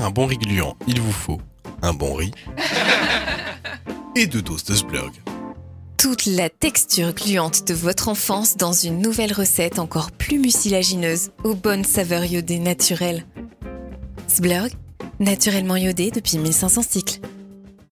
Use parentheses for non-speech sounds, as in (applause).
un bon riz gluant, il vous faut un bon riz (laughs) et deux doses de Splurg. Toute la texture gluante de votre enfance dans une nouvelle recette encore plus mucilagineuse, aux bonnes saveurs iodées naturelles. Sblurg, naturellement iodé depuis 1500 cycles.